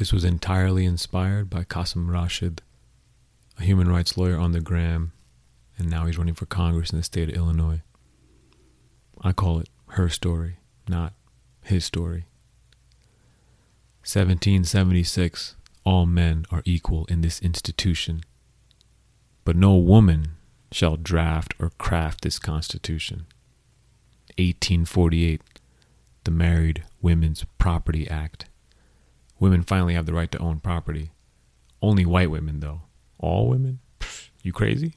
This was entirely inspired by Qasim Rashid, a human rights lawyer on the gram, and now he's running for Congress in the state of Illinois. I call it her story, not his story. 1776 All men are equal in this institution, but no woman shall draft or craft this Constitution. 1848 The Married Women's Property Act. Women finally have the right to own property. Only white women, though. All women? Pfft, you crazy?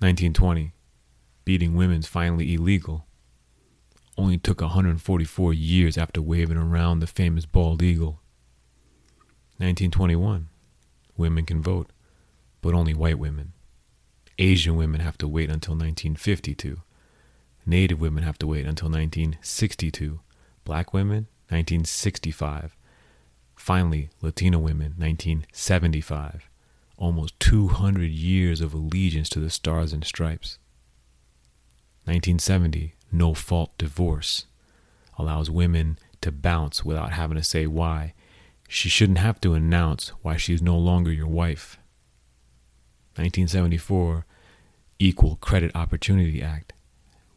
1920 Beating women's finally illegal only took 144 years after waving around the famous bald eagle. 1921. Women can vote, but only white women. Asian women have to wait until 1952. Native women have to wait until 1962. Black women, 1965. Finally, Latino women, 1975. Almost 200 years of allegiance to the stars and stripes. 1970, no fault divorce allows women to bounce without having to say why. She shouldn't have to announce why she's no longer your wife. 1974 Equal Credit Opportunity Act.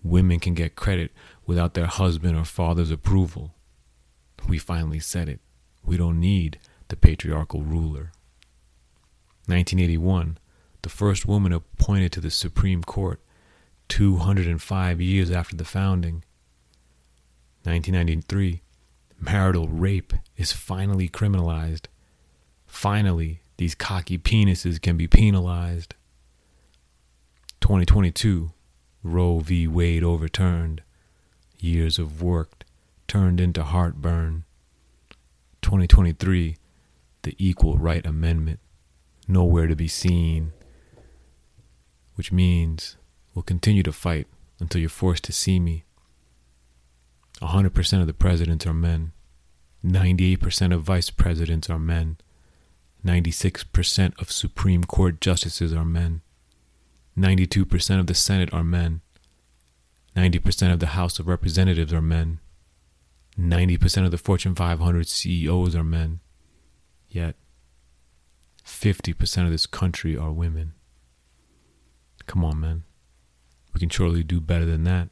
Women can get credit without their husband or father's approval. We finally said it. We don't need the patriarchal ruler. 1981 The first woman appointed to the Supreme Court 205 years after the founding. 1993, marital rape is finally criminalized. Finally, these cocky penises can be penalized. 2022, Roe v. Wade overturned. Years of work turned into heartburn. 2023, the Equal Right Amendment, nowhere to be seen. Which means we'll continue to fight until you're forced to see me. 100% of the presidents are men. 98% of vice presidents are men. 96% of Supreme Court justices are men. 92% of the Senate are men. 90% of the House of Representatives are men. 90% of the Fortune 500 CEOs are men. Yet, 50% of this country are women. Come on, man. We can surely do better than that.